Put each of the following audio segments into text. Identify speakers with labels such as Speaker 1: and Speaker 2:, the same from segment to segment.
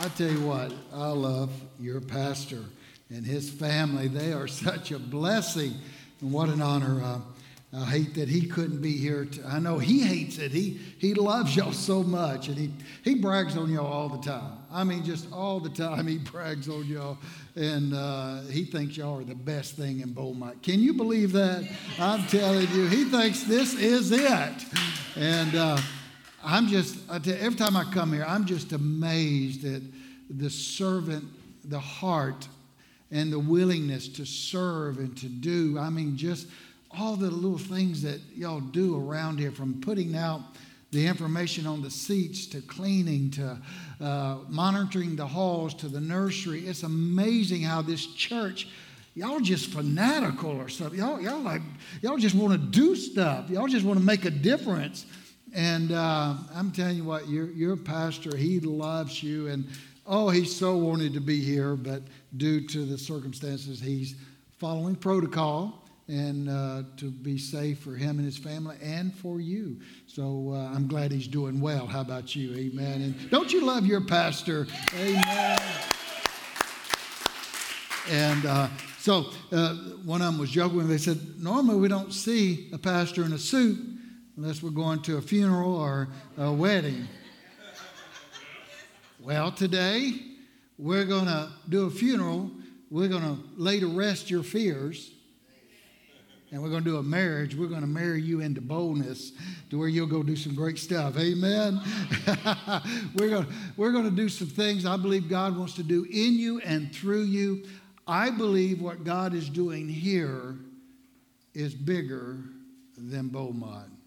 Speaker 1: I, tell you what, I love your pastor and his family. They are such a blessing. And what an honor. Uh, I hate that he couldn't be here. To, I know he hates it. He, he loves y'all so much, and he, he brags on y'all all the time. I mean, just all the time he brags on y'all, and uh, he thinks y'all are the best thing in Beaumont. Can you believe that? I'm telling you, he thinks this is it. And uh, I'm just, every time I come here, I'm just amazed at the servant, the heart, and the willingness to serve and to do. I mean, just all the little things that y'all do around here from putting out the information on the seats to cleaning to uh, monitoring the halls to the nursery. It's amazing how this church, y'all just fanatical or something. Y'all, y'all like y'all just want to do stuff. Y'all just want to make a difference. And uh, I'm telling you what, your your pastor, he loves you, and oh, he so wanted to be here, but due to the circumstances, he's following protocol and uh, to be safe for him and his family and for you. So uh, I'm glad he's doing well. How about you? Amen. And don't you love your pastor? Amen. And uh, so uh, one of them was joking. They said, normally we don't see a pastor in a suit unless we're going to a funeral or a wedding. Well, today we're going to do a funeral. We're going to lay to rest your fears and we're going to do a marriage. We're going to marry you into boldness to where you'll go do some great stuff. Amen. we're going to, we're going to do some things I believe God wants to do in you and through you. I believe what God is doing here is bigger than Beaumont.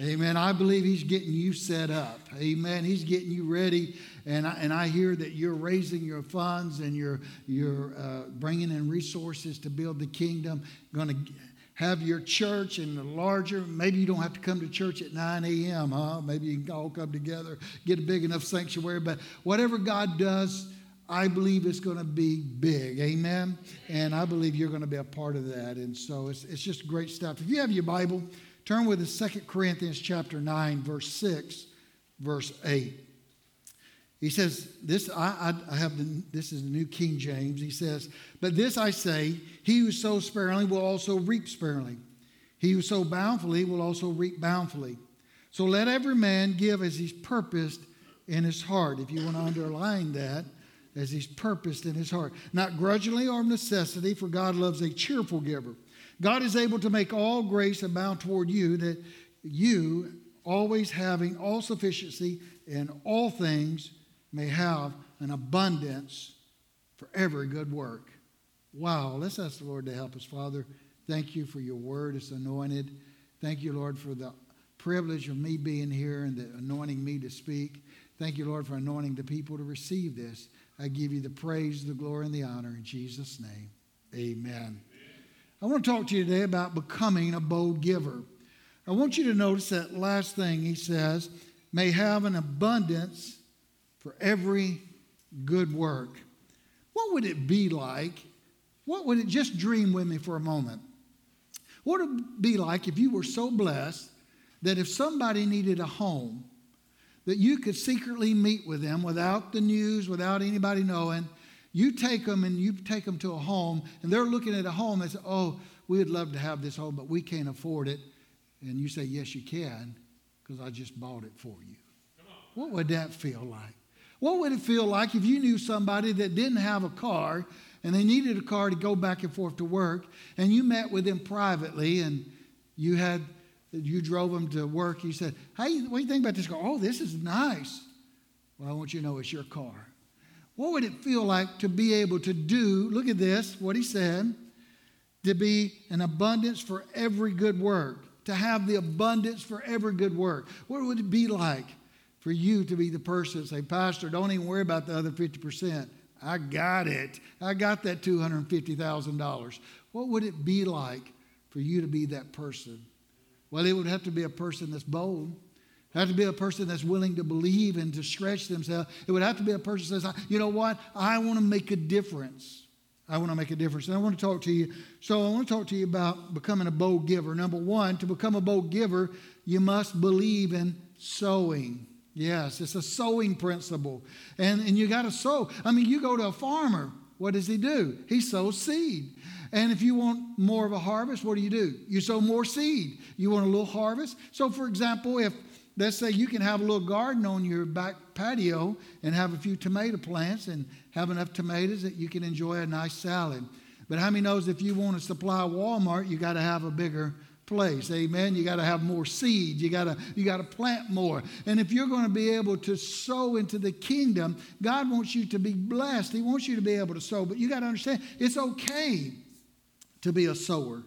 Speaker 1: Amen. I believe He's getting you set up. Amen. He's getting you ready. And I, and I hear that you're raising your funds and you're, you're uh, bringing in resources to build the kingdom. Going to have your church and the larger. Maybe you don't have to come to church at 9 a.m., huh? Maybe you can all come together, get a big enough sanctuary. But whatever God does, I believe it's going to be big. Amen. And I believe you're going to be a part of that. And so it's, it's just great stuff. If you have your Bible, turn with us 2 Corinthians chapter 9, verse 6, verse 8. He says, this, I, I have the, this is the New King James. He says, But this I say, he who sows sparingly will also reap sparingly. He who sows bountifully will also reap bountifully. So let every man give as he's purposed in his heart. If you want to underline that, as he's purposed in his heart. Not grudgingly or of necessity, for God loves a cheerful giver. God is able to make all grace abound toward you, that you, always having all sufficiency in all things, may have an abundance for every good work. Wow, let's ask the Lord to help us, Father. Thank you for your word. It's anointed. Thank you, Lord, for the privilege of me being here and the anointing me to speak. Thank you, Lord, for anointing the people to receive this. I give you the praise, the glory, and the honor in Jesus' name. Amen. I want to talk to you today about becoming a bold giver. I want you to notice that last thing he says may have an abundance for every good work. What would it be like? What would it just dream with me for a moment? What would it be like if you were so blessed that if somebody needed a home, that you could secretly meet with them without the news, without anybody knowing? You take them and you take them to a home, and they're looking at a home and say, Oh, we would love to have this home, but we can't afford it. And you say, Yes, you can, because I just bought it for you. What would that feel like? What would it feel like if you knew somebody that didn't have a car and they needed a car to go back and forth to work and you met with them privately and you had you drove them to work you said hey what do you think about this car oh this is nice well i want you to know it's your car what would it feel like to be able to do look at this what he said to be an abundance for every good work to have the abundance for every good work what would it be like for you to be the person say, Pastor, don't even worry about the other 50%. I got it. I got that $250,000. What would it be like for you to be that person? Well, it would have to be a person that's bold. Have to be a person that's willing to believe and to stretch themselves. It would have to be a person that says, you know what? I want to make a difference. I want to make a difference. And I want to talk to you. So I want to talk to you about becoming a bold giver. Number one, to become a bold giver, you must believe in sowing. Yes, it's a sowing principle. And, and you got to sow. I mean, you go to a farmer, what does he do? He sows seed. And if you want more of a harvest, what do you do? You sow more seed. You want a little harvest. So, for example, if let's say you can have a little garden on your back patio and have a few tomato plants and have enough tomatoes that you can enjoy a nice salad. But how many knows if you want to supply Walmart, you got to have a bigger place. Amen. You got to have more seeds. You got to you got to plant more. And if you're going to be able to sow into the kingdom, God wants you to be blessed. He wants you to be able to sow. But you got to understand, it's okay to be a sower.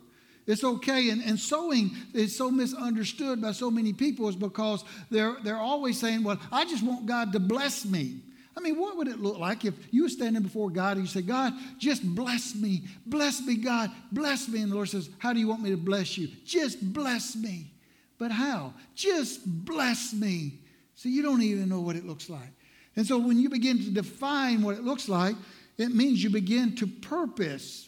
Speaker 1: It's okay. And, and sowing is so misunderstood by so many people is because they're, they're always saying, well, I just want God to bless me. I mean, what would it look like if you were standing before God and you said, God, just bless me. Bless me, God. Bless me. And the Lord says, How do you want me to bless you? Just bless me. But how? Just bless me. So you don't even know what it looks like. And so when you begin to define what it looks like, it means you begin to purpose.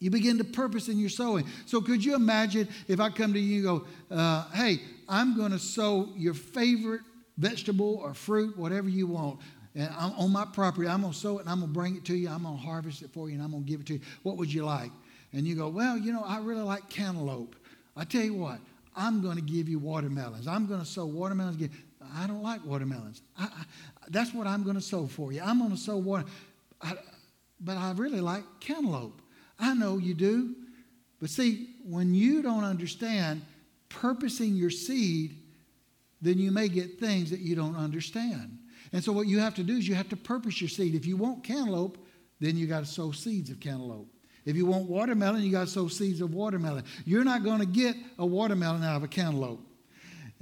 Speaker 1: You begin to purpose in your sowing. So could you imagine if I come to you and go, uh, hey, I'm going to sow your favorite vegetable or fruit, whatever you want and I'm on my property, I'm going to sow it and I'm going to bring it to you. I'm going to harvest it for you and I'm going to give it to you. What would you like? And you go, Well, you know, I really like cantaloupe. I tell you what, I'm going to give you watermelons. I'm going to sow watermelons. Again. I don't like watermelons. I, I, that's what I'm going to sow for you. I'm going to sow water. I, but I really like cantaloupe. I know you do. But see, when you don't understand purposing your seed, then you may get things that you don't understand. And so what you have to do is you have to purpose your seed. If you want cantaloupe, then you got to sow seeds of cantaloupe. If you want watermelon, you got to sow seeds of watermelon. You're not going to get a watermelon out of a cantaloupe.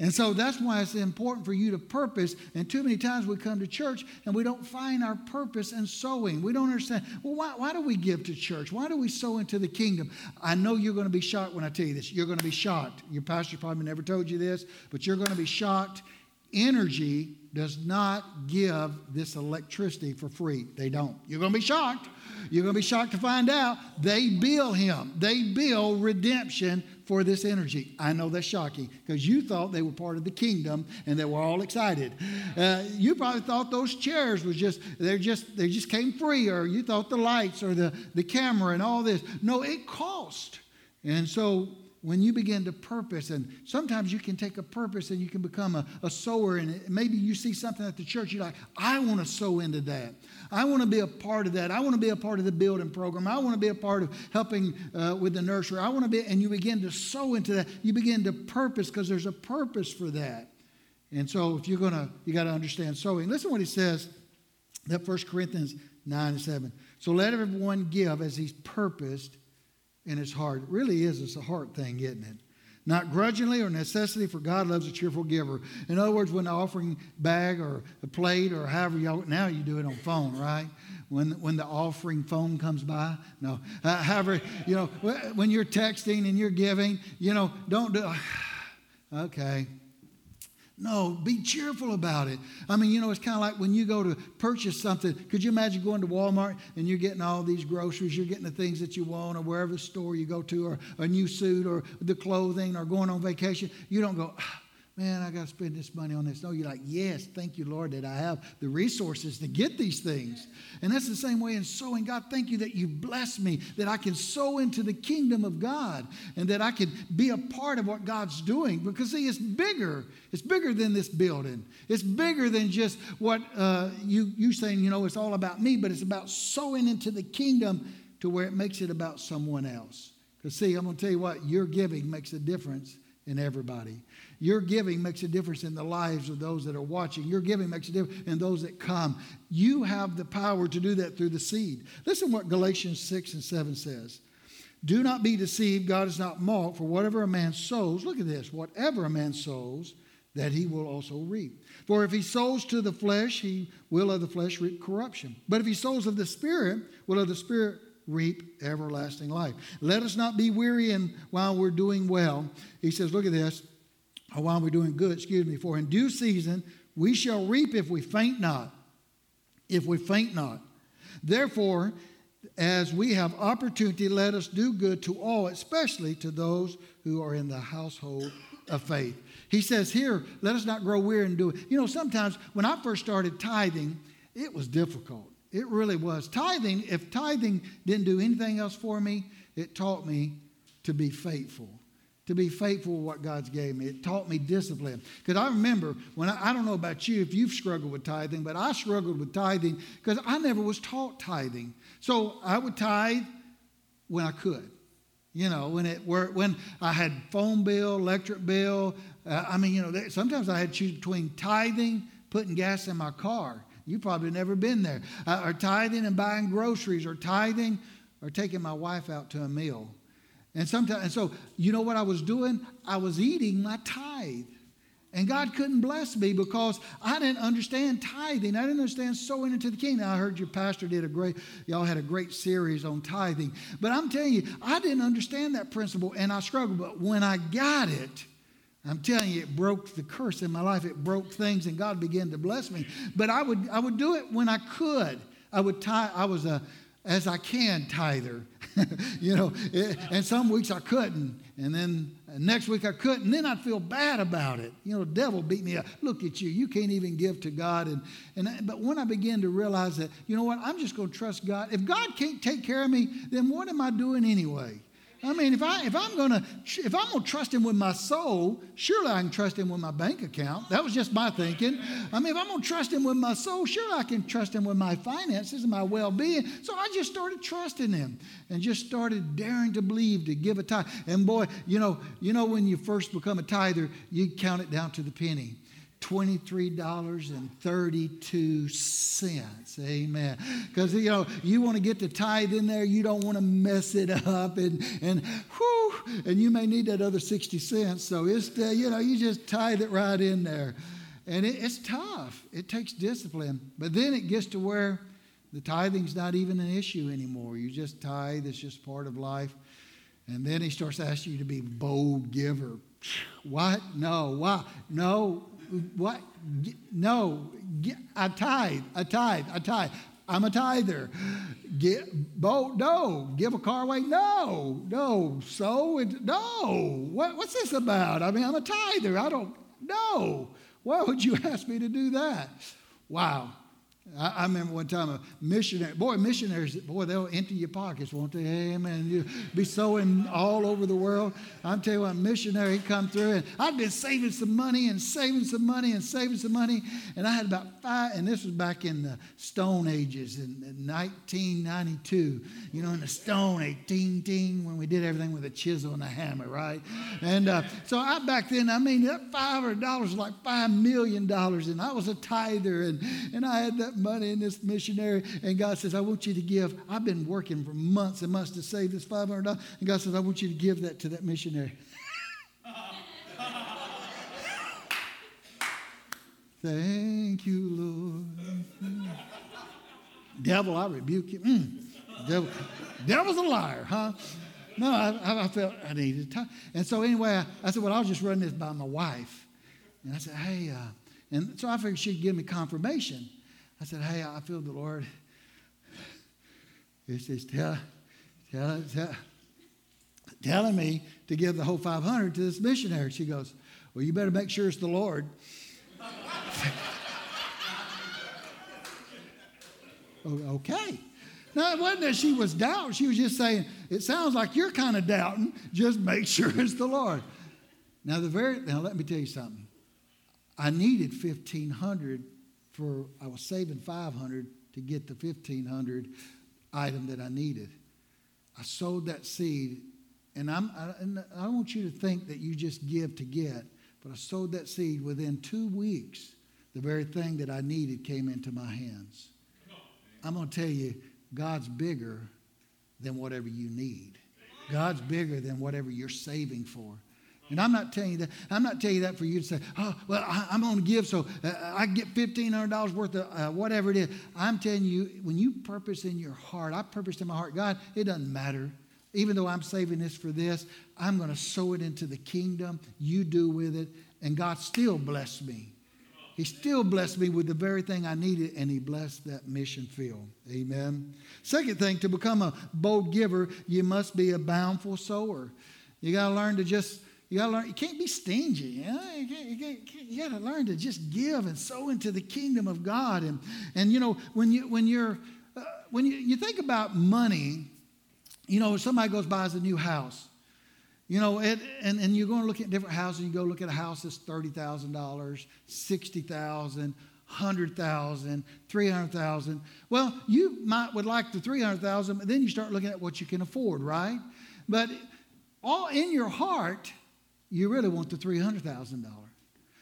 Speaker 1: And so that's why it's important for you to purpose. And too many times we come to church and we don't find our purpose in sowing. We don't understand, well, why, why do we give to church? Why do we sow into the kingdom? I know you're going to be shocked when I tell you this. You're going to be shocked. Your pastor probably never told you this, but you're going to be shocked. Entergy does not give this electricity for free. They don't. You're going to be shocked. You're going to be shocked to find out they bill him. They bill redemption for this energy. I know that's shocking because you thought they were part of the kingdom and they were all excited. Uh, you probably thought those chairs was just they're just they just came free, or you thought the lights or the the camera and all this. No, it cost. And so when you begin to purpose, and sometimes you can take a purpose and you can become a, a sower, and maybe you see something at the church, you're like, I want to sow into that. I want to be a part of that. I want to be a part of the building program. I want to be a part of helping uh, with the nursery. I want to be, and you begin to sow into that. You begin to purpose because there's a purpose for that. And so if you're going to, you got to understand sowing. Listen what he says, that First Corinthians 9 and 7. So let everyone give as he's purposed in his heart. It really is. It's a heart thing, isn't it? Not grudgingly or necessity, for God loves a cheerful giver. In other words, when the offering bag or a plate or however you now you do it on phone, right? When when the offering phone comes by, no. Uh, however, you know when you're texting and you're giving, you know, don't do. Okay, no, be cheerful about it. I mean, you know, it's kind of like when you go to purchase something. Could you imagine going to Walmart and you're getting all these groceries, you're getting the things that you want, or wherever store you go to, or a new suit, or the clothing, or going on vacation? You don't go, ah, man, I got to spend this money on this. No, you're like, yes, thank you, Lord, that I have the resources to get these things. And that's the same way in sowing. God, thank you that you bless me, that I can sow into the kingdom of God, and that I can be a part of what God's doing. Because, see, it's bigger. It's bigger than this building. It's bigger than just what uh, you, you saying, you know, it's all about me, but it's about sowing into the kingdom to where it makes it about someone else. Because, see, I'm going to tell you what, your giving makes a difference in everybody. Your giving makes a difference in the lives of those that are watching. Your giving makes a difference in those that come. You have the power to do that through the seed. Listen what Galatians 6 and 7 says. Do not be deceived. God is not mocked. For whatever a man sows, look at this, whatever a man sows, that he will also reap. For if he sows to the flesh, he will of the flesh reap corruption. But if he sows of the Spirit, will of the Spirit reap everlasting life. Let us not be weary and while we're doing well. He says, look at this or while we're doing good, excuse me, for in due season we shall reap if we faint not. If we faint not. Therefore, as we have opportunity, let us do good to all, especially to those who are in the household of faith. He says here, let us not grow weary and do it. You know, sometimes when I first started tithing, it was difficult. It really was. Tithing, if tithing didn't do anything else for me, it taught me to be faithful to be faithful with what God's gave me. It taught me discipline. Because I remember when I, I, don't know about you if you've struggled with tithing, but I struggled with tithing because I never was taught tithing. So I would tithe when I could. You know, when it were when I had phone bill, electric bill. Uh, I mean, you know, sometimes I had to choose between tithing, putting gas in my car. You probably never been there. Uh, or tithing and buying groceries, or tithing, or taking my wife out to a meal. And sometimes, and so you know what I was doing? I was eating my tithe. And God couldn't bless me because I didn't understand tithing. I didn't understand sowing into the kingdom. I heard your pastor did a great, y'all had a great series on tithing. But I'm telling you, I didn't understand that principle and I struggled. But when I got it, I'm telling you, it broke the curse in my life. It broke things and God began to bless me. But I would, I would do it when I could. I would tie, I was a, as I can tither. you know, it, and some weeks I couldn't. And then next week I couldn't. And then I'd feel bad about it. You know, the devil beat me up. Look at you. You can't even give to God. And, and but when I began to realize that, you know what, I'm just going to trust God. If God can't take care of me, then what am I doing anyway? I mean, if I if I'm gonna if I'm gonna trust him with my soul, surely I can trust him with my bank account. That was just my thinking. I mean, if I'm gonna trust him with my soul, sure I can trust him with my finances and my well-being. So I just started trusting him and just started daring to believe to give a tithe. And boy, you know, you know when you first become a tither, you count it down to the penny. $23.32. Amen. Because, you know, you want to get the tithe in there. You don't want to mess it up. And, and, whew, and you may need that other 60 cents. So it's, uh, you know, you just tithe it right in there. And it, it's tough. It takes discipline. But then it gets to where the tithing's not even an issue anymore. You just tithe. It's just part of life. And then he starts asking you to be bold giver. What? No. Why? No what? No, I tithe, I tithe, I tithe. I'm a tither. Get, boat, no. Give a car away? No, no. So, no. What, what's this about? I mean, I'm a tither. I don't, no. Why would you ask me to do that? Wow. I, I, remember one time a missionary, boy, missionaries, boy, they'll empty your pockets, won't they? Amen. You be sowing all over the world. I'm telling you, a missionary come through, and I'd been saving some money and saving some money and saving some money, and I had about five, and this was back in the Stone Ages in, in 1992, you know, in the Stone Age, ting, ting, when we did everything with a chisel and a hammer, right? And uh, so I back then, I mean, that $500 was like $5 million, and I was a tither, and, and I had that money in this missionary. And God says, I want you to give. I've been working for months and months to save this $500. And God says, I want you to give that to that missionary. Thank you, Lord. Devil, I rebuke you. Mm. Devil, devil's a liar, huh? No, I, I, felt I needed time. And so anyway, I, I, said, well, I'll just run this by my wife. And I said, hey, uh, and so I figured she'd give me confirmation. I said, Hey, I feel the Lord. He says, tell, tell, tell, telling me to give the whole 500 to this missionary. She goes, Well, you better make sure it's the Lord. Oh, okay. Now, it wasn't that she was doubting. She was just saying, It sounds like you're kind of doubting. Just make sure it's the Lord. Now, the very, now let me tell you something. I needed 1500 for I was saving 500 to get the 1500 item that I needed. I sowed that seed, and I'm I, and I don't want you to think that you just give to get, but I sowed that seed within two weeks. The very thing that I needed came into my hands. I'm going to tell you, God's bigger than whatever you need. God's bigger than whatever you're saving for. And I'm not telling you that. I'm not telling you that for you to say, "Oh, well, I, am going to give, so uh, I get fifteen hundred dollars worth of uh, whatever it is." I'm telling you, when you purpose in your heart, I purpose in my heart, God, it doesn't matter. Even though I'm saving this for this, I'm going to sow it into the kingdom. You do with it, and God still bless me. He still blessed me with the very thing I needed, and He blessed that mission field. Amen. Second thing, to become a bold giver, you must be a bountiful sower. You got to learn to just you got to learn. You can't be stingy. You, know? you, can't, you, can't, you got to learn to just give and sow into the kingdom of God. And and you know when you when you're uh, when you, you think about money, you know somebody goes buys a new house. You know, it, and, and you're going to look at different houses. You go look at a house that's $30,000, $60,000, 100,000, 300,000. Well, you might would like the 300,000, but then you start looking at what you can afford, right? But all in your heart, you really want the $300,000.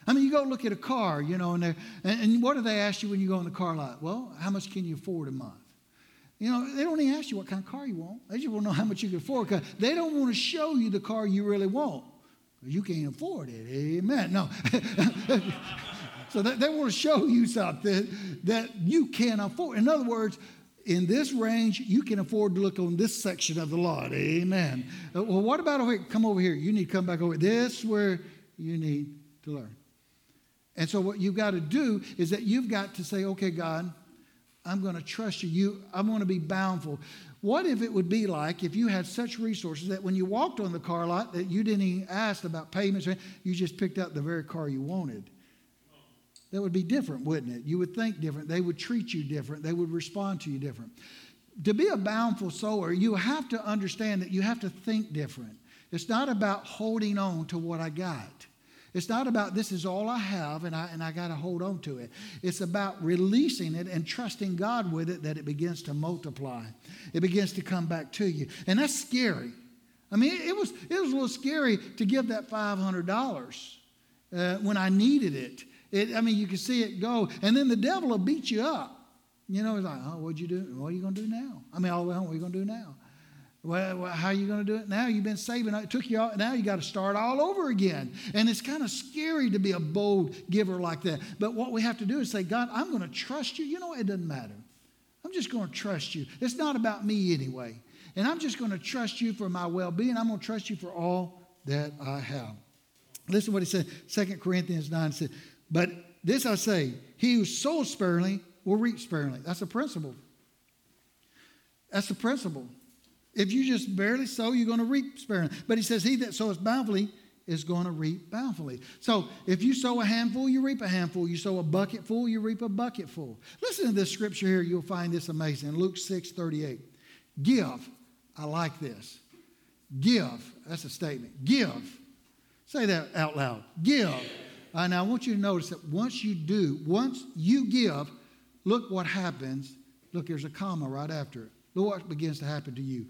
Speaker 1: I mean, you go look at a car, you know, and, and, and what do they ask you when you go in the car lot? Well, how much can you afford a month? You know, they don't even ask you what kind of car you want. They just want to know how much you can afford because they don't want to show you the car you really want you can't afford it. Amen. No. so they, they want to show you something that you can't afford. In other words, in this range, you can afford to look on this section of the lot. Amen. Uh, well, what about over? Come over here. You need to come back over. This where you need to learn. And so what you've got to do is that you've got to say, okay, God, I'm going to trust you. you I'm going to be bountiful. What if it would be like if you had such resources that when you walked on the car lot that you didn't even ask about payments, you just picked out the very car you wanted? That would be different, wouldn't it? You would think different. They would treat you different. They would respond to you different. To be a bountiful sower, you have to understand that you have to think different. It's not about holding on to what I got. It's not about this is all I have and I, and I got to hold on to it. It's about releasing it and trusting God with it that it begins to multiply. It begins to come back to you. And that's scary. I mean, it, was, it was a little scary to give that $500 uh, when I needed it. It, I mean, you can see it go. And then the devil will beat you up. You know, he's like, oh, what'd you do? What are you going to do now? I mean, oh, well, what are you going to do now? Well, how are you going to do it now? You've been saving. It took you all, now you got to start all over again. And it's kind of scary to be a bold giver like that. But what we have to do is say, God, I'm going to trust you. You know, it doesn't matter. I'm just going to trust you. It's not about me anyway. And I'm just going to trust you for my well being. I'm going to trust you for all that I have. Listen to what he said, 2 Corinthians 9 said, but this I say, he who sows sparingly will reap sparingly. That's a principle. That's the principle. If you just barely sow, you're going to reap sparingly. But he says, He that sows bountifully is going to reap bountifully. So if you sow a handful, you reap a handful. You sow a bucket full, you reap a bucket full. Listen to this scripture here. You'll find this amazing. Luke 6 38. Give. I like this. Give. That's a statement. Give. Say that out loud. Give. Now, I want you to notice that once you do, once you give, look what happens. Look, there's a comma right after it. Look what begins to happen to you.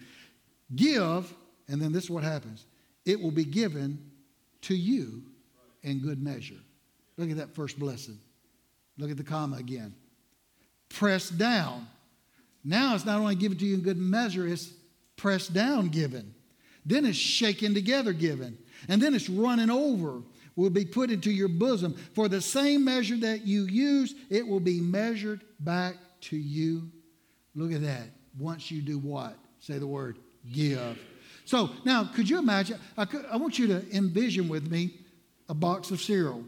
Speaker 1: Give, and then this is what happens it will be given to you in good measure. Look at that first blessing. Look at the comma again. Pressed down. Now it's not only given to you in good measure, it's pressed down given. Then it's shaken together given. And then it's running over will be put into your bosom. For the same measure that you use, it will be measured back to you. Look at that. Once you do what? Say the word give. So now, could you imagine? I, could, I want you to envision with me a box of cereal.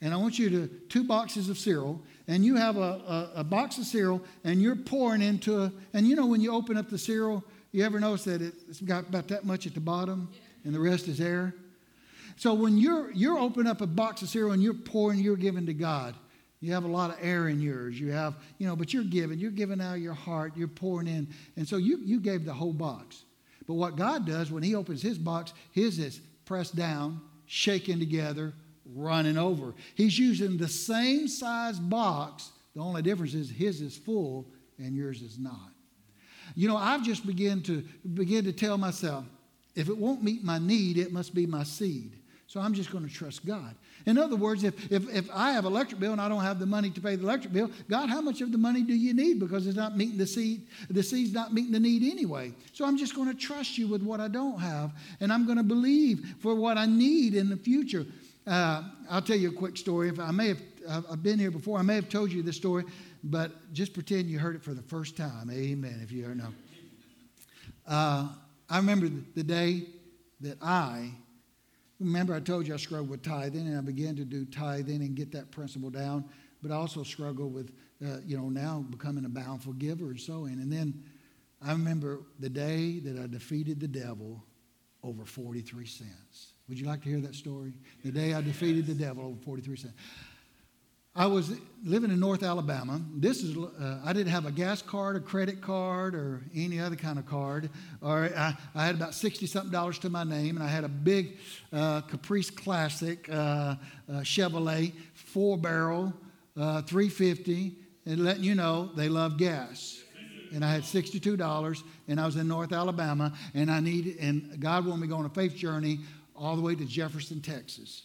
Speaker 1: And I want you to, two boxes of cereal, and you have a, a, a box of cereal, and you're pouring into a, and you know when you open up the cereal, you ever notice that it's got about that much at the bottom, and the rest is air? So when you're you're opening up a box of cereal and you're pouring, you're giving to God. You have a lot of air in yours. You have, you know, but you're giving. You're giving out your heart. You're pouring in. And so you, you gave the whole box. But what God does when He opens His box, His is pressed down, shaken together, running over. He's using the same size box. The only difference is His is full and yours is not. You know, I've just begun to begin to tell myself, if it won't meet my need, it must be my seed. So I'm just going to trust God. In other words, if, if, if I have electric bill and I don't have the money to pay the electric bill, God, how much of the money do you need? Because it's not meeting the seed. The seed's not meeting the need anyway. So I'm just going to trust you with what I don't have, and I'm going to believe for what I need in the future. Uh, I'll tell you a quick story. If I may have, I've been here before. I may have told you this story, but just pretend you heard it for the first time. Amen. If you ever know. Uh, I remember the day that I Remember, I told you I struggled with tithing, and I began to do tithing and get that principle down. But I also struggle with, uh, you know, now becoming a bountiful giver and sowing. And then I remember the day that I defeated the devil over 43 cents. Would you like to hear that story? The day I defeated the devil over 43 cents. I was living in North Alabama. This is uh, I didn't have a gas card, a credit card, or any other kind of card. Or I, I had about sixty something dollars to my name, and I had a big uh, Caprice Classic uh, uh Chevrolet four barrel, uh, three fifty, and letting you know they love gas. And I had sixty-two dollars, and I was in North Alabama, and I needed, and God wanted me to go on a faith journey all the way to Jefferson, Texas.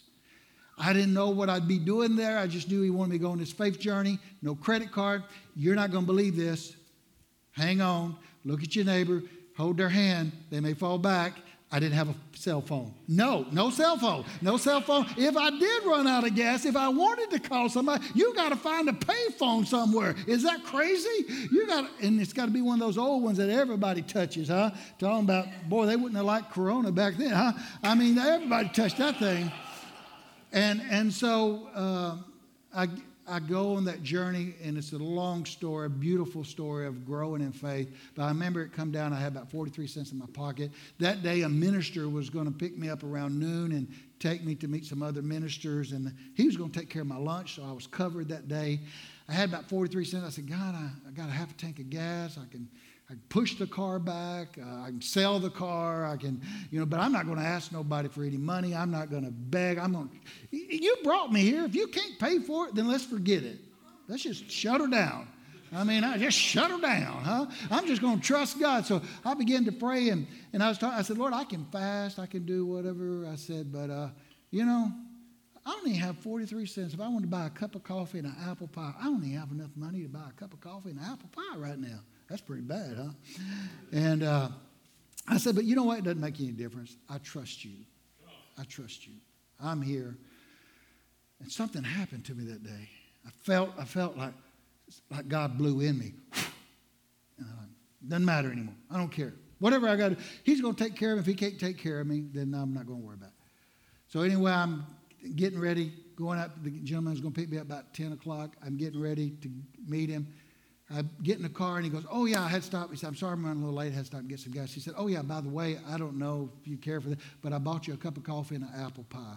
Speaker 1: I didn't know what I'd be doing there. I just knew he wanted me to go on this faith journey. No credit card. You're not going to believe this. Hang on. Look at your neighbor. Hold their hand. They may fall back. I didn't have a cell phone. No, no cell phone. No cell phone. If I did run out of gas, if I wanted to call somebody, you got to find a payphone somewhere. Is that crazy? You got, and it's got to be one of those old ones that everybody touches, huh? Talking about, boy, they wouldn't have liked Corona back then, huh? I mean, everybody touched that thing. And, and so uh, I, I go on that journey, and it's a long story, a beautiful story of growing in faith. But I remember it come down, I had about 43 cents in my pocket. That day, a minister was going to pick me up around noon and take me to meet some other ministers, and he was going to take care of my lunch, so I was covered that day. I had about 43 cents. I said, God, I, I got a half a tank of gas. I can I can push the car back. Uh, I can sell the car. I can, you know, but I'm not going to ask nobody for any money. I'm not going to beg. I'm going. to, You brought me here. If you can't pay for it, then let's forget it. Let's just shut her down. I mean, I just shut her down, huh? I'm just going to trust God. So I began to pray, and, and I was talking, I said, Lord, I can fast, I can do whatever. I said, but uh, you know, I only have 43 cents. If I want to buy a cup of coffee and an apple pie, I only have enough money to buy a cup of coffee and an apple pie right now. That's pretty bad, huh? And uh, I said, but you know what? It doesn't make any difference. I trust you. I trust you. I'm here. And something happened to me that day. I felt, I felt like, like God blew in me. And Uh, doesn't matter anymore. I don't care. Whatever I got He's going to take care of me. If He can't take care of me, then I'm not going to worry about it. So anyway, I'm getting ready, going up. The gentleman's going to pick me up about 10 o'clock. I'm getting ready to meet him. I get in the car and he goes, Oh, yeah, I had stopped. He said, I'm sorry I'm running a little late. I had to stop and get some gas. He said, Oh, yeah, by the way, I don't know if you care for that, but I bought you a cup of coffee and an apple pie.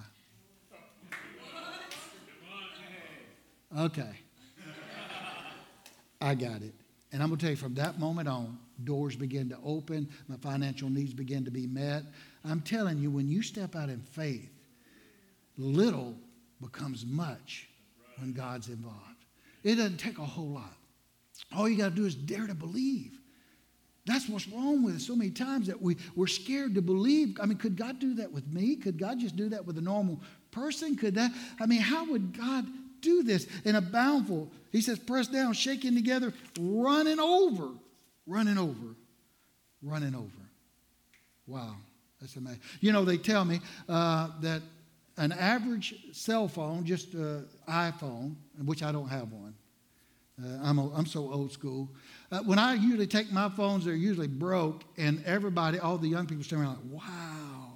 Speaker 1: Okay. I got it. And I'm going to tell you from that moment on, doors begin to open, my financial needs begin to be met. I'm telling you, when you step out in faith, little becomes much when God's involved. It doesn't take a whole lot. All you got to do is dare to believe. That's what's wrong with us so many times that we, we're scared to believe. I mean, could God do that with me? Could God just do that with a normal person? Could that, I mean, how would God do this in a bountiful? He says, press down, shaking together, running over, running over, running over. Wow, that's amazing. You know, they tell me uh, that an average cell phone, just an iPhone, which I don't have one, uh, I'm, a, I'm so old school. Uh, when I usually take my phones, they're usually broke, and everybody, all the young people, stand around like, wow,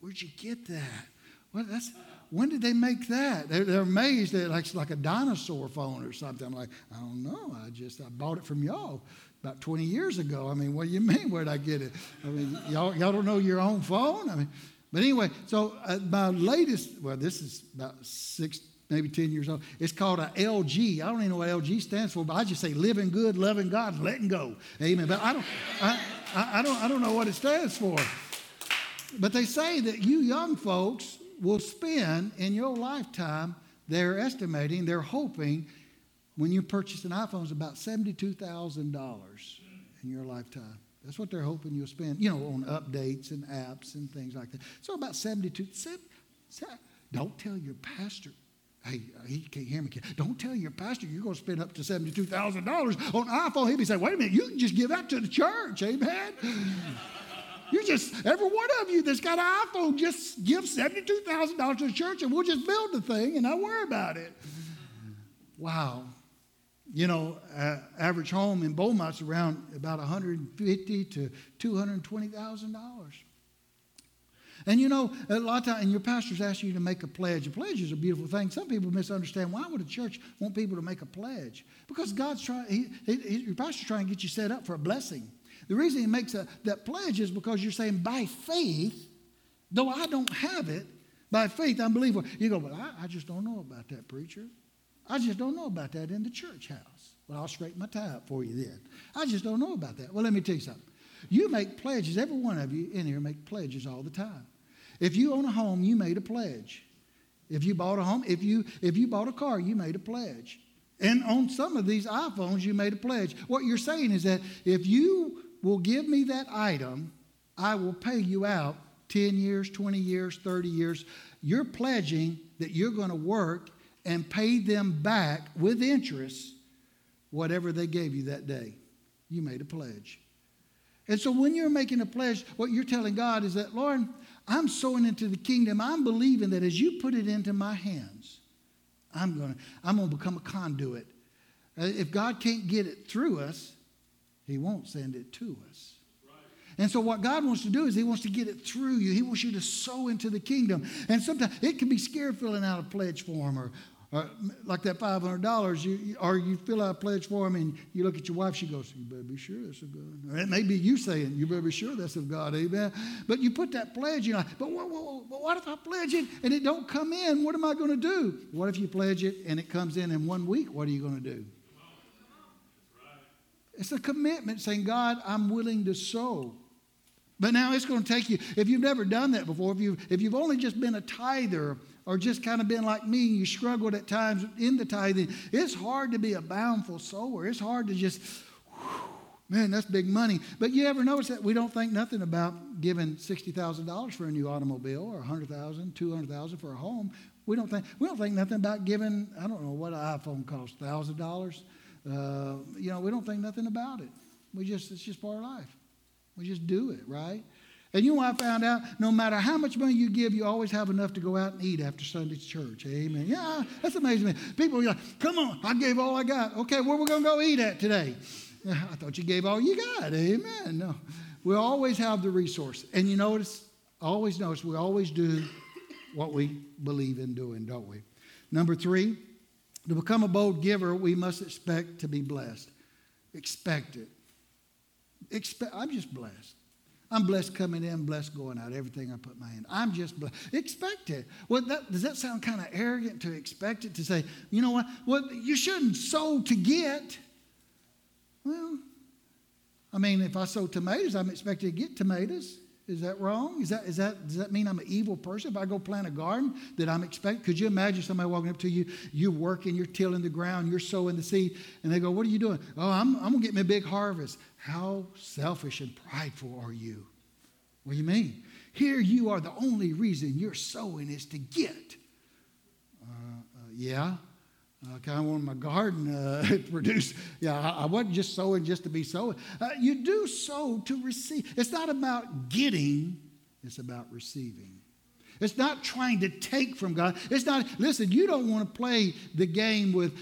Speaker 1: where'd you get that? Well, that's, when did they make that? They're, they're amazed that it's like a dinosaur phone or something. I'm like, I don't know. I just I bought it from y'all about 20 years ago. I mean, what do you mean? Where'd I get it? I mean, y'all, y'all don't know your own phone? I mean, but anyway, so uh, my latest, well, this is about six, maybe 10 years old. It's called a LG. I don't even know what LG stands for, but I just say living good, loving God, letting go. Amen. But I don't, I, I, don't, I don't know what it stands for. But they say that you young folks will spend in your lifetime, they're estimating, they're hoping, when you purchase an iPhone, it's about $72,000 in your lifetime. That's what they're hoping you'll spend, you know, on updates and apps and things like that. So about 72. Don't tell your pastor Hey, he can't hear me. Don't tell your pastor you're going to spend up to $72,000 on iPhone. He'll be saying, wait a minute, you can just give that to the church. Amen. you just, every one of you that's got an iPhone, just give $72,000 to the church and we'll just build the thing and not worry about it. Wow. You know, uh, average home in Beaumont's around about 150 to $220,000. And you know, a lot of times, and your pastors ask you to make a pledge. A pledge is a beautiful thing. Some people misunderstand why would a church want people to make a pledge? Because God's trying, he, he, your pastor's trying to get you set up for a blessing. The reason he makes a, that pledge is because you're saying, by faith, though I don't have it, by faith I'm believing. You go, well, I, I just don't know about that, preacher. I just don't know about that in the church house. Well, I'll straighten my tie up for you then. I just don't know about that. Well, let me tell you something. You make pledges, every one of you in here make pledges all the time. If you own a home, you made a pledge. If you bought a home, if you if you bought a car, you made a pledge. And on some of these iPhones, you made a pledge. What you're saying is that if you will give me that item, I will pay you out 10 years, 20 years, 30 years. You're pledging that you're going to work and pay them back with interest whatever they gave you that day. You made a pledge. And so when you're making a pledge, what you're telling God is that, Lord, I'm sowing into the kingdom. I'm believing that as you put it into my hands, I'm going to I'm going to become a conduit. Uh, if God can't get it through us, he won't send it to us. And so, what God wants to do is He wants to get it through you. He wants you to sow into the kingdom. And sometimes it can be scary filling out a pledge form or, or like that $500, you, or you fill out a pledge form and you look at your wife, she goes, You better be sure that's of God. Or it may be you saying, You better be sure that's of God, amen. But you put that pledge, you know, but what, what, what if I pledge it and it don't come in? What am I going to do? What if you pledge it and it comes in in one week? What are you going to do? It's a commitment saying, God, I'm willing to sow. But now it's going to take you, if you've never done that before, if, you, if you've only just been a tither or just kind of been like me, you struggled at times in the tithing. It's hard to be a bountiful sower. It's hard to just, whew, man, that's big money. But you ever notice that we don't think nothing about giving $60,000 for a new automobile or $100,000, $200,000 for a home. We don't think, we don't think nothing about giving, I don't know what an iPhone costs, $1,000. Uh, you know, we don't think nothing about it. We just, it's just part of life. We just do it, right? And you know I found out? No matter how much money you give, you always have enough to go out and eat after Sunday's church. Amen. Yeah, that's amazing. People are like, come on, I gave all I got. Okay, where we going to go eat at today? I thought you gave all you got. Amen. No. We always have the resource. And you notice, always notice, we always do what we believe in doing, don't we? Number three, to become a bold giver, we must expect to be blessed. Expect it. Expect, I'm just blessed. I'm blessed coming in, blessed going out, everything I put my hand. I'm just blessed. Expect it. Well, that, does that sound kind of arrogant to expect it to say, you know what? Well, you shouldn't sow to get. Well, I mean, if I sow tomatoes, I'm expected to get tomatoes. Is that wrong? Is that, is that, does that mean I'm an evil person? If I go plant a garden that I'm expecting, could you imagine somebody walking up to you, you're working, you're tilling the ground, you're sowing the seed, and they go, What are you doing? Oh, I'm, I'm going to get me a big harvest. How selfish and prideful are you? What do you mean? Here you are, the only reason you're sowing is to get. Uh, uh, yeah, I kind of wanted my garden uh, to produce. Yeah, I, I, wasn't just sowing just to be sowing. Uh, you do sow to receive. It's not about getting, it's about receiving. It's not trying to take from God. It's not, listen, you don't want to play the game with,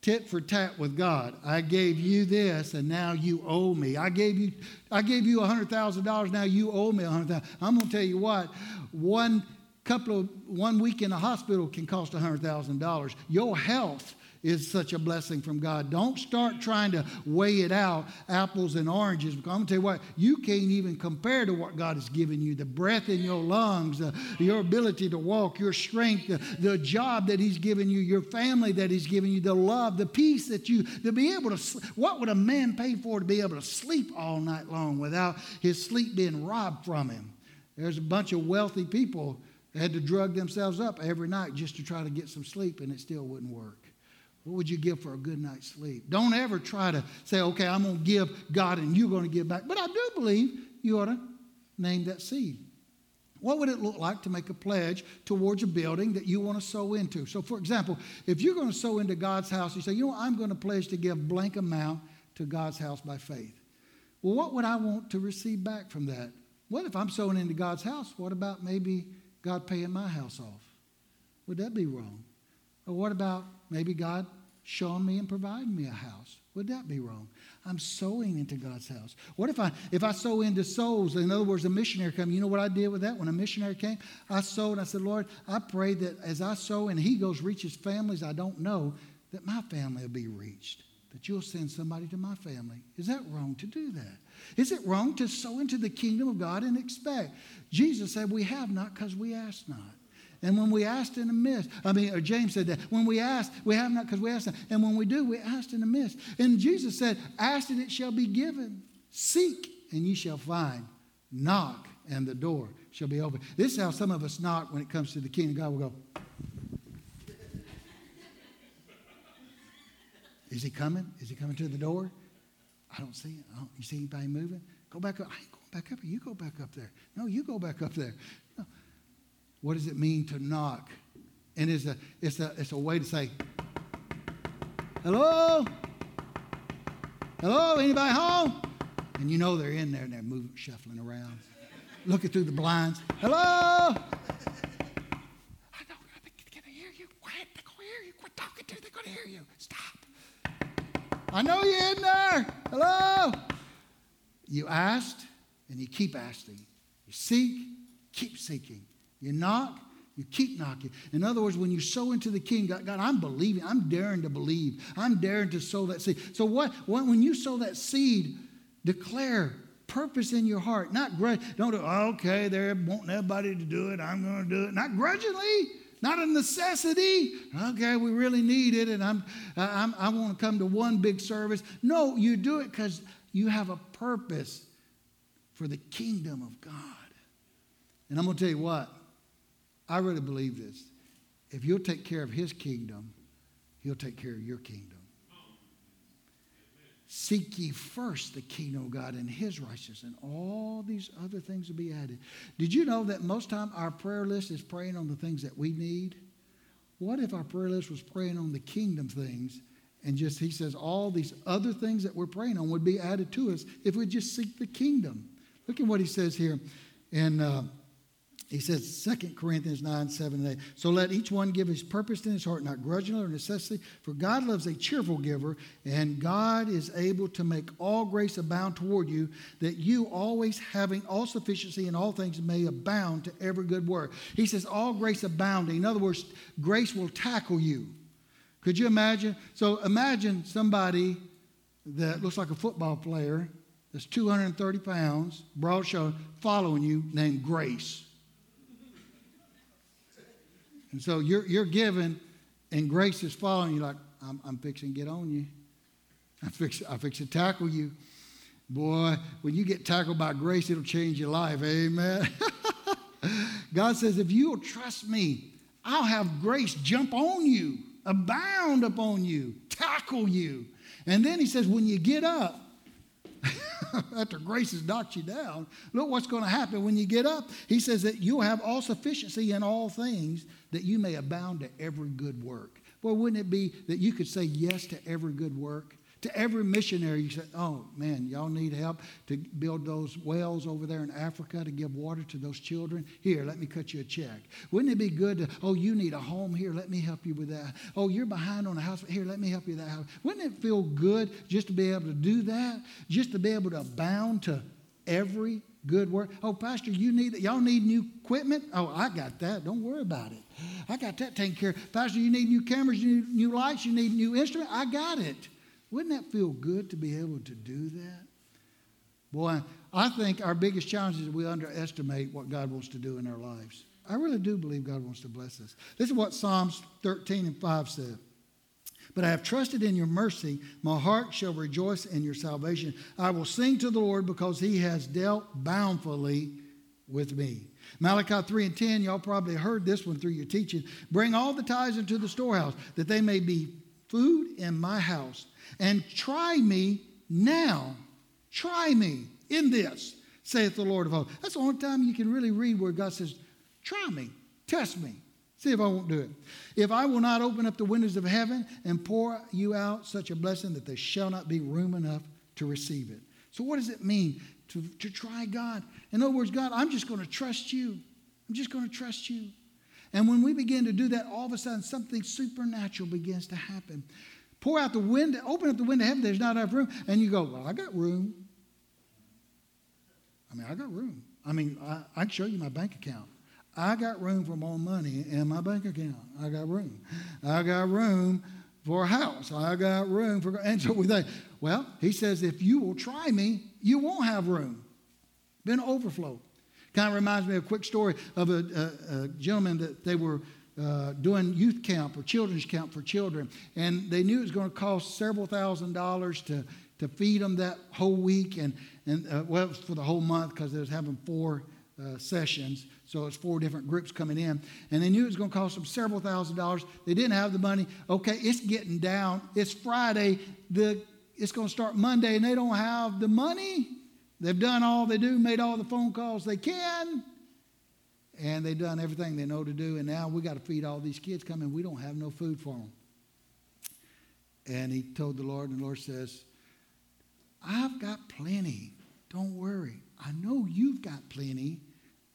Speaker 1: tit for tat with God. I gave you this and now you owe me. I gave you I gave you $100,000 now you owe me 100,000. I'm going to tell you what, one couple of one week in a hospital can cost $100,000. Your health is such a blessing from God. Don't start trying to weigh it out, apples and oranges. I'm going to tell you what, you can't even compare to what God has given you the breath in your lungs, uh, your ability to walk, your strength, uh, the job that He's given you, your family that He's given you, the love, the peace that you, to be able to, what would a man pay for to be able to sleep all night long without his sleep being robbed from him? There's a bunch of wealthy people that had to drug themselves up every night just to try to get some sleep, and it still wouldn't work. What would you give for a good night's sleep? Don't ever try to say, okay, I'm going to give God and you're going to give back. But I do believe you ought to name that seed. What would it look like to make a pledge towards a building that you want to sow into? So, for example, if you're going to sow into God's house, you say, you know, I'm going to pledge to give blank amount to God's house by faith. Well, what would I want to receive back from that? What if I'm sowing into God's house? What about maybe God paying my house off? Would that be wrong? Or what about maybe God showing me and providing me a house. Would that be wrong? I'm sowing into God's house. What if I if I sow into souls? In other words, a missionary come. You know what I did with that when a missionary came? I sowed. And I said, Lord, I pray that as I sow and He goes reaches families I don't know, that my family will be reached. That you'll send somebody to my family. Is that wrong to do that? Is it wrong to sow into the kingdom of God and expect? Jesus said, We have not because we ask not. And when we asked in a mist, I mean, James said that, when we ask, we have not because we asked not. And when we do, we asked in a mist. And Jesus said, Ask and it shall be given. Seek and ye shall find. Knock and the door shall be open. This is how some of us knock when it comes to the kingdom. Of God will go, Is he coming? Is he coming to the door? I don't see it. Don't, you see anybody moving? Go back up. I ain't going back up. You go back up there. No, you go back up there. No. What does it mean to knock? And it's a, it's a, it's a way to say, hello? Hello? Anybody home? And you know they're in there and they're moving, shuffling around, looking through the blinds. Hello? I don't, they're going to hear you. Quiet. They're going to hear you. Quit talking to them. They're going to hear you. Stop. I know you're in there. Hello? You asked and you keep asking. You seek, keep seeking. You knock, you keep knocking. In other words, when you sow into the king, God, God, I'm believing, I'm daring to believe. I'm daring to sow that seed. So what, what when you sow that seed, declare purpose in your heart, not grudge. Don't do, okay, they're wanting everybody to do it. I'm going to do it. Not grudgingly not a necessity. Okay, we really need it, and I'm, I'm I want to come to one big service. No, you do it because you have a purpose for the kingdom of God. And I'm going to tell you what, I really believe this. If you'll take care of His kingdom, He'll take care of your kingdom. Seek ye first the kingdom of God and his righteousness, and all these other things will be added. Did you know that most time our prayer list is praying on the things that we need? What if our prayer list was praying on the kingdom things and just, he says, all these other things that we're praying on would be added to us if we just seek the kingdom? Look at what he says here in uh, he says, 2 Corinthians 9, 7, and 8. So let each one give his purpose in his heart, not grudgingly or necessity, for God loves a cheerful giver, and God is able to make all grace abound toward you, that you always having all sufficiency in all things may abound to every good work. He says, all grace abounding. In other words, grace will tackle you. Could you imagine? So imagine somebody that looks like a football player that's 230 pounds, broad shoulder, following you, named Grace. And so you're, you're giving, and grace is following you like, I'm, I'm fixing to get on you. I fix, I fix to tackle you. Boy, when you get tackled by grace, it'll change your life. Amen. God says, if you will trust me, I'll have grace jump on you, abound upon you, tackle you. And then he says, when you get up, after grace has knocked you down, look what's going to happen when you get up. He says that you'll have all sufficiency in all things that you may abound to every good work. Boy, wouldn't it be that you could say yes to every good work? To every missionary, you say, oh man, y'all need help to build those wells over there in Africa to give water to those children. Here, let me cut you a check. Wouldn't it be good to, oh, you need a home here, let me help you with that. Oh, you're behind on a house, here, let me help you with that house. Wouldn't it feel good just to be able to do that? Just to be able to abound to every good work. Oh, Pastor, you need y'all need new equipment? Oh, I got that. Don't worry about it. I got that taken care of. Pastor, you need new cameras, you need new lights, you need new instruments. I got it. Wouldn't that feel good to be able to do that? Boy, I think our biggest challenge is we underestimate what God wants to do in our lives. I really do believe God wants to bless us. This is what Psalms 13 and 5 said. But I have trusted in your mercy. My heart shall rejoice in your salvation. I will sing to the Lord because he has dealt bountifully with me. Malachi 3 and 10, y'all probably heard this one through your teaching. Bring all the tithes into the storehouse, that they may be food in my house. And try me now. Try me in this, saith the Lord of hosts. That's the only time you can really read where God says, Try me, test me, see if I won't do it. If I will not open up the windows of heaven and pour you out such a blessing that there shall not be room enough to receive it. So, what does it mean to, to try God? In other words, God, I'm just going to trust you. I'm just going to trust you. And when we begin to do that, all of a sudden something supernatural begins to happen. Pour out the window, open up the window of heaven, there's not enough room. And you go, Well, I got room. I mean, I got room. I mean, I, I can show you my bank account. I got room for more money in my bank account. I got room. I got room for a house. I got room for, and so we think, well, he says, if you will try me, you won't have room. Been overflow. Kind of reminds me of a quick story of a, a, a gentleman that they were uh, doing youth camp or children's camp for children, and they knew it was going to cost several thousand dollars to to feed them that whole week, and and uh, well, for the whole month because they was having four uh, sessions. So it's four different groups coming in. And they knew it was going to cost them several thousand dollars. They didn't have the money. Okay, it's getting down. It's Friday. The, it's going to start Monday, and they don't have the money. They've done all they do, made all the phone calls they can, and they've done everything they know to do. And now we got to feed all these kids coming. We don't have no food for them. And he told the Lord, and the Lord says, I've got plenty. Don't worry. I know you've got plenty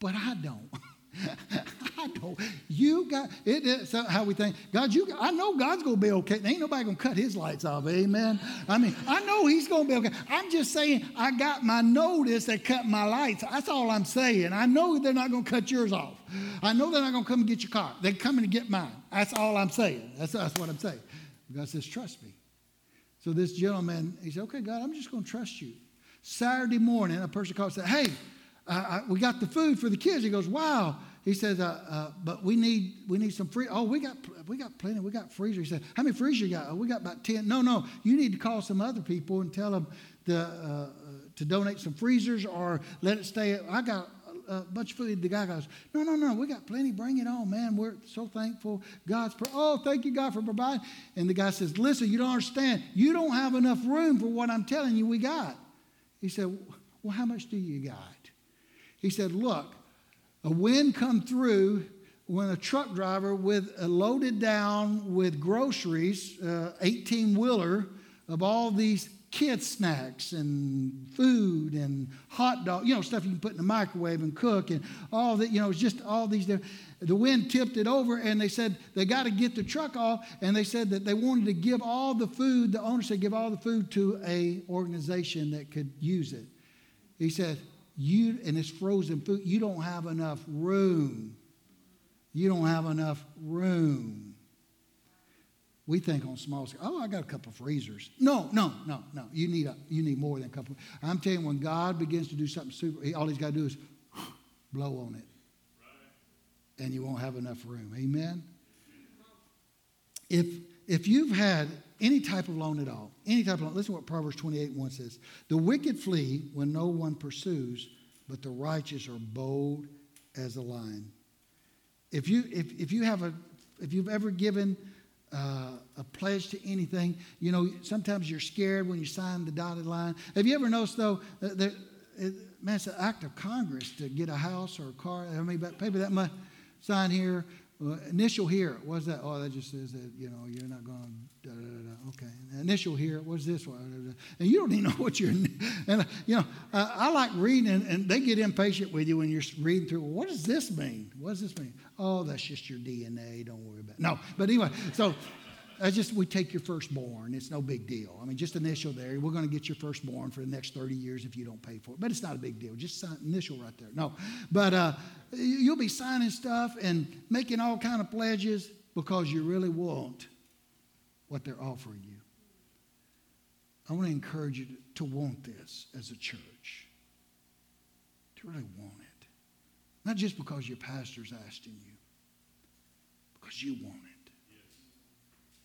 Speaker 1: but I don't. I don't. You got it. It's how we think. God, you. I know God's gonna be okay. Ain't nobody gonna cut His lights off. Amen. I mean, I know He's gonna be okay. I'm just saying. I got my notice that cut my lights. That's all I'm saying. I know they're not gonna cut yours off. I know they're not gonna come and get your car. They're coming to get mine. That's all I'm saying. That's that's what I'm saying. God says, trust me. So this gentleman, he said, okay, God, I'm just gonna trust you. Saturday morning, a person called and said, hey uh, we got the food for the kids. He goes, wow. He says, uh, uh, but we need we need some free. Oh, we got we got plenty. We got freezer. He said, how many freezers you got? Oh, we got about ten. No, no. You need to call some other people and tell them the, uh, to donate some freezers or let it stay. I got a bunch of food. The guy goes, no, no, no. We got plenty. Bring it on, man. We're so thankful. God's pro- oh, thank you, God, for providing. And the guy says, listen, you don't understand. You don't have enough room for what I'm telling you. We got. He said, well, how much do you got? He said, Look, a wind come through when a truck driver with a loaded down with groceries, 18 uh, wheeler of all these kids snacks and food and hot dog, you know, stuff you can put in the microwave and cook and all that, you know, it's just all these. The wind tipped it over and they said they got to get the truck off and they said that they wanted to give all the food, the owner said give all the food to a organization that could use it. He said, you and it's frozen food, you don't have enough room. You don't have enough room. We think on small scale, oh, I got a couple of freezers. No, no, no, no. You need, a, you need more than a couple. I'm telling you, when God begins to do something super, all he's got to do is blow on it. And you won't have enough room. Amen? If, if you've had any type of loan at all, any type of loan. Listen to what Proverbs 28 1 says. The wicked flee when no one pursues, but the righteous are bold as a lion. If you, if, if you have a, if you've ever given uh, a pledge to anything, you know, sometimes you're scared when you sign the dotted line. Have you ever noticed, though, that, it, man, it's an act of Congress to get a house or a car. I mean, pay that much, sign here, well, initial here, what's that? Oh, that just says that, you know, you're not going to, da, da, da, okay. Initial here, what's this one? And you don't even know what you're, and, you know, uh, I like reading, and, and, they get impatient with you when you're reading through, what does this mean? What does this mean? Oh, that's just your DNA, don't worry about it. No, but anyway, so I just we take your firstborn. It's no big deal. I mean, just initial there. We're going to get your firstborn for the next 30 years if you don't pay for it. But it's not a big deal. Just sign initial right there. No, but uh, you'll be signing stuff and making all kind of pledges because you really want what they're offering you. I want to encourage you to, to want this as a church. To really want it, not just because your pastor's asking you, because you want it.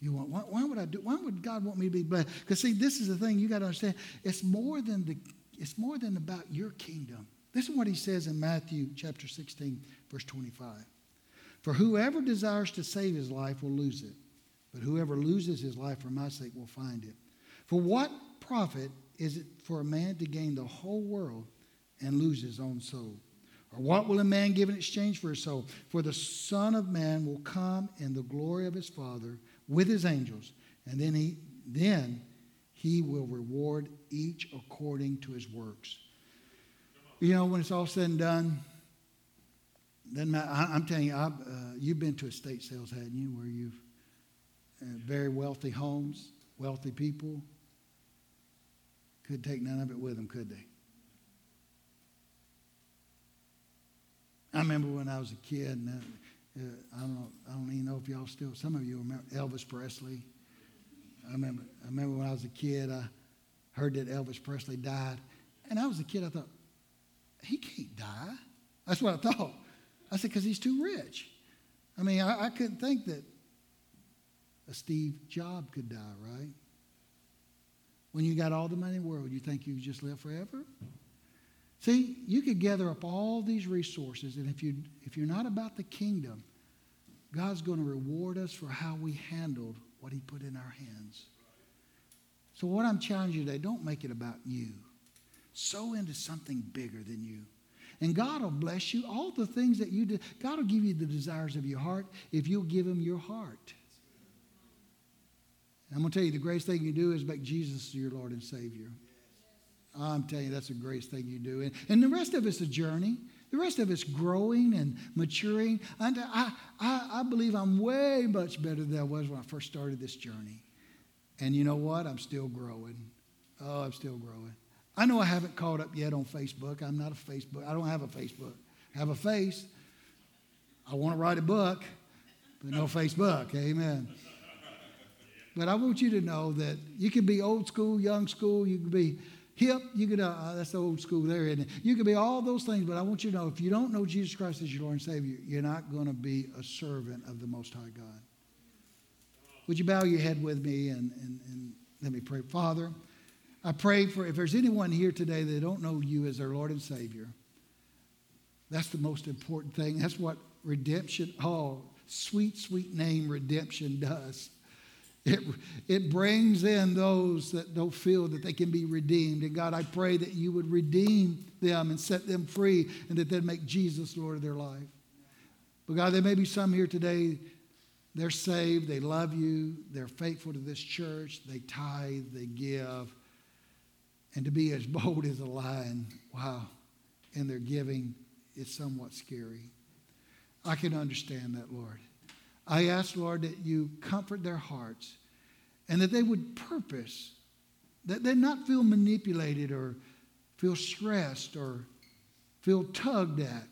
Speaker 1: You want, why, why, would I do, why would God want me to be blessed? Because see, this is the thing you got to understand. It's more than the, it's more than about your kingdom. This is what he says in Matthew chapter 16, verse 25. For whoever desires to save his life will lose it, but whoever loses his life for my sake will find it. For what profit is it for a man to gain the whole world and lose his own soul? Or what will a man give in exchange for his soul? For the Son of Man will come in the glory of his Father with his angels, and then he then he will reward each according to his works. You know, when it's all said and done, then I, am telling you, uh, you've been to estate sales, hadn't you, where you've uh, very wealthy homes. wealthy people could take none of it with them, could they? I remember when I was a kid, and uh, uh, I don't know, I don't even know if y'all still, some of you remember Elvis Presley. I remember, I remember when I was a kid, I heard that Elvis Presley died, and I was a kid. I thought, he can't die. That's what I thought. I said, because he's too rich. I mean, I, I couldn't think that a Steve Jobs could die, right? When you got all the money in the world, you think you just live forever? See, you could gather up all these resources, and if, you, if you're not about the kingdom, God's going to reward us for how we handled what He put in our hands. So, what I'm challenging you today, don't make it about you. Sow into something bigger than you. And God will bless you. All the things that you do, God will give you the desires of your heart if you'll give Him your heart. And I'm going to tell you, the greatest thing you do is make Jesus your Lord and Savior. I'm telling you, that's the greatest thing you do. And, and the rest of it's a journey. The rest of it's growing and maturing. And I, I, I believe I'm way much better than I was when I first started this journey. And you know what? I'm still growing. Oh, I'm still growing. I know I haven't caught up yet on Facebook. I'm not a Facebook. I don't have a Facebook. I have a face. I want to write a book, but no Facebook. Amen. But I want you to know that you can be old school, young school, you can be hip, you can, uh, that's the old school there, and you can be all those things, but I want you to know if you don't know Jesus Christ as your Lord and Savior, you're not going to be a servant of the Most High God. Would you bow your head with me and, and, and let me pray? Father, I pray for if there's anyone here today that don't know you as their Lord and Savior, that's the most important thing. That's what redemption, oh, sweet, sweet name redemption does. It, it brings in those that don't feel that they can be redeemed. And God, I pray that you would redeem them and set them free and that they'd make Jesus Lord of their life. But God, there may be some here today, they're saved, they love you, they're faithful to this church, they tithe, they give. And to be as bold as a lion, wow, in their giving is somewhat scary. I can understand that, Lord. I ask, Lord, that you comfort their hearts and that they would purpose, that they not feel manipulated or feel stressed or feel tugged at,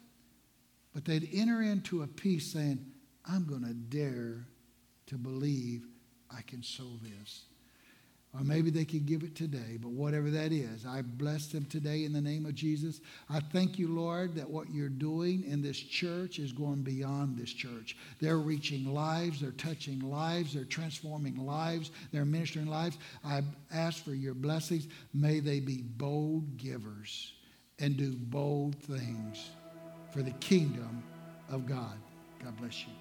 Speaker 1: but they'd enter into a peace saying, I'm going to dare to believe I can sow this. Or maybe they could give it today, but whatever that is, I bless them today in the name of Jesus. I thank you, Lord, that what you're doing in this church is going beyond this church. They're reaching lives, they're touching lives, they're transforming lives, they're ministering lives. I ask for your blessings. May they be bold givers and do bold things for the kingdom of God. God bless you.